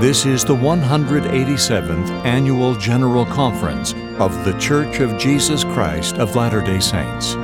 This is the 187th Annual General Conference of The Church of Jesus Christ of Latter day Saints.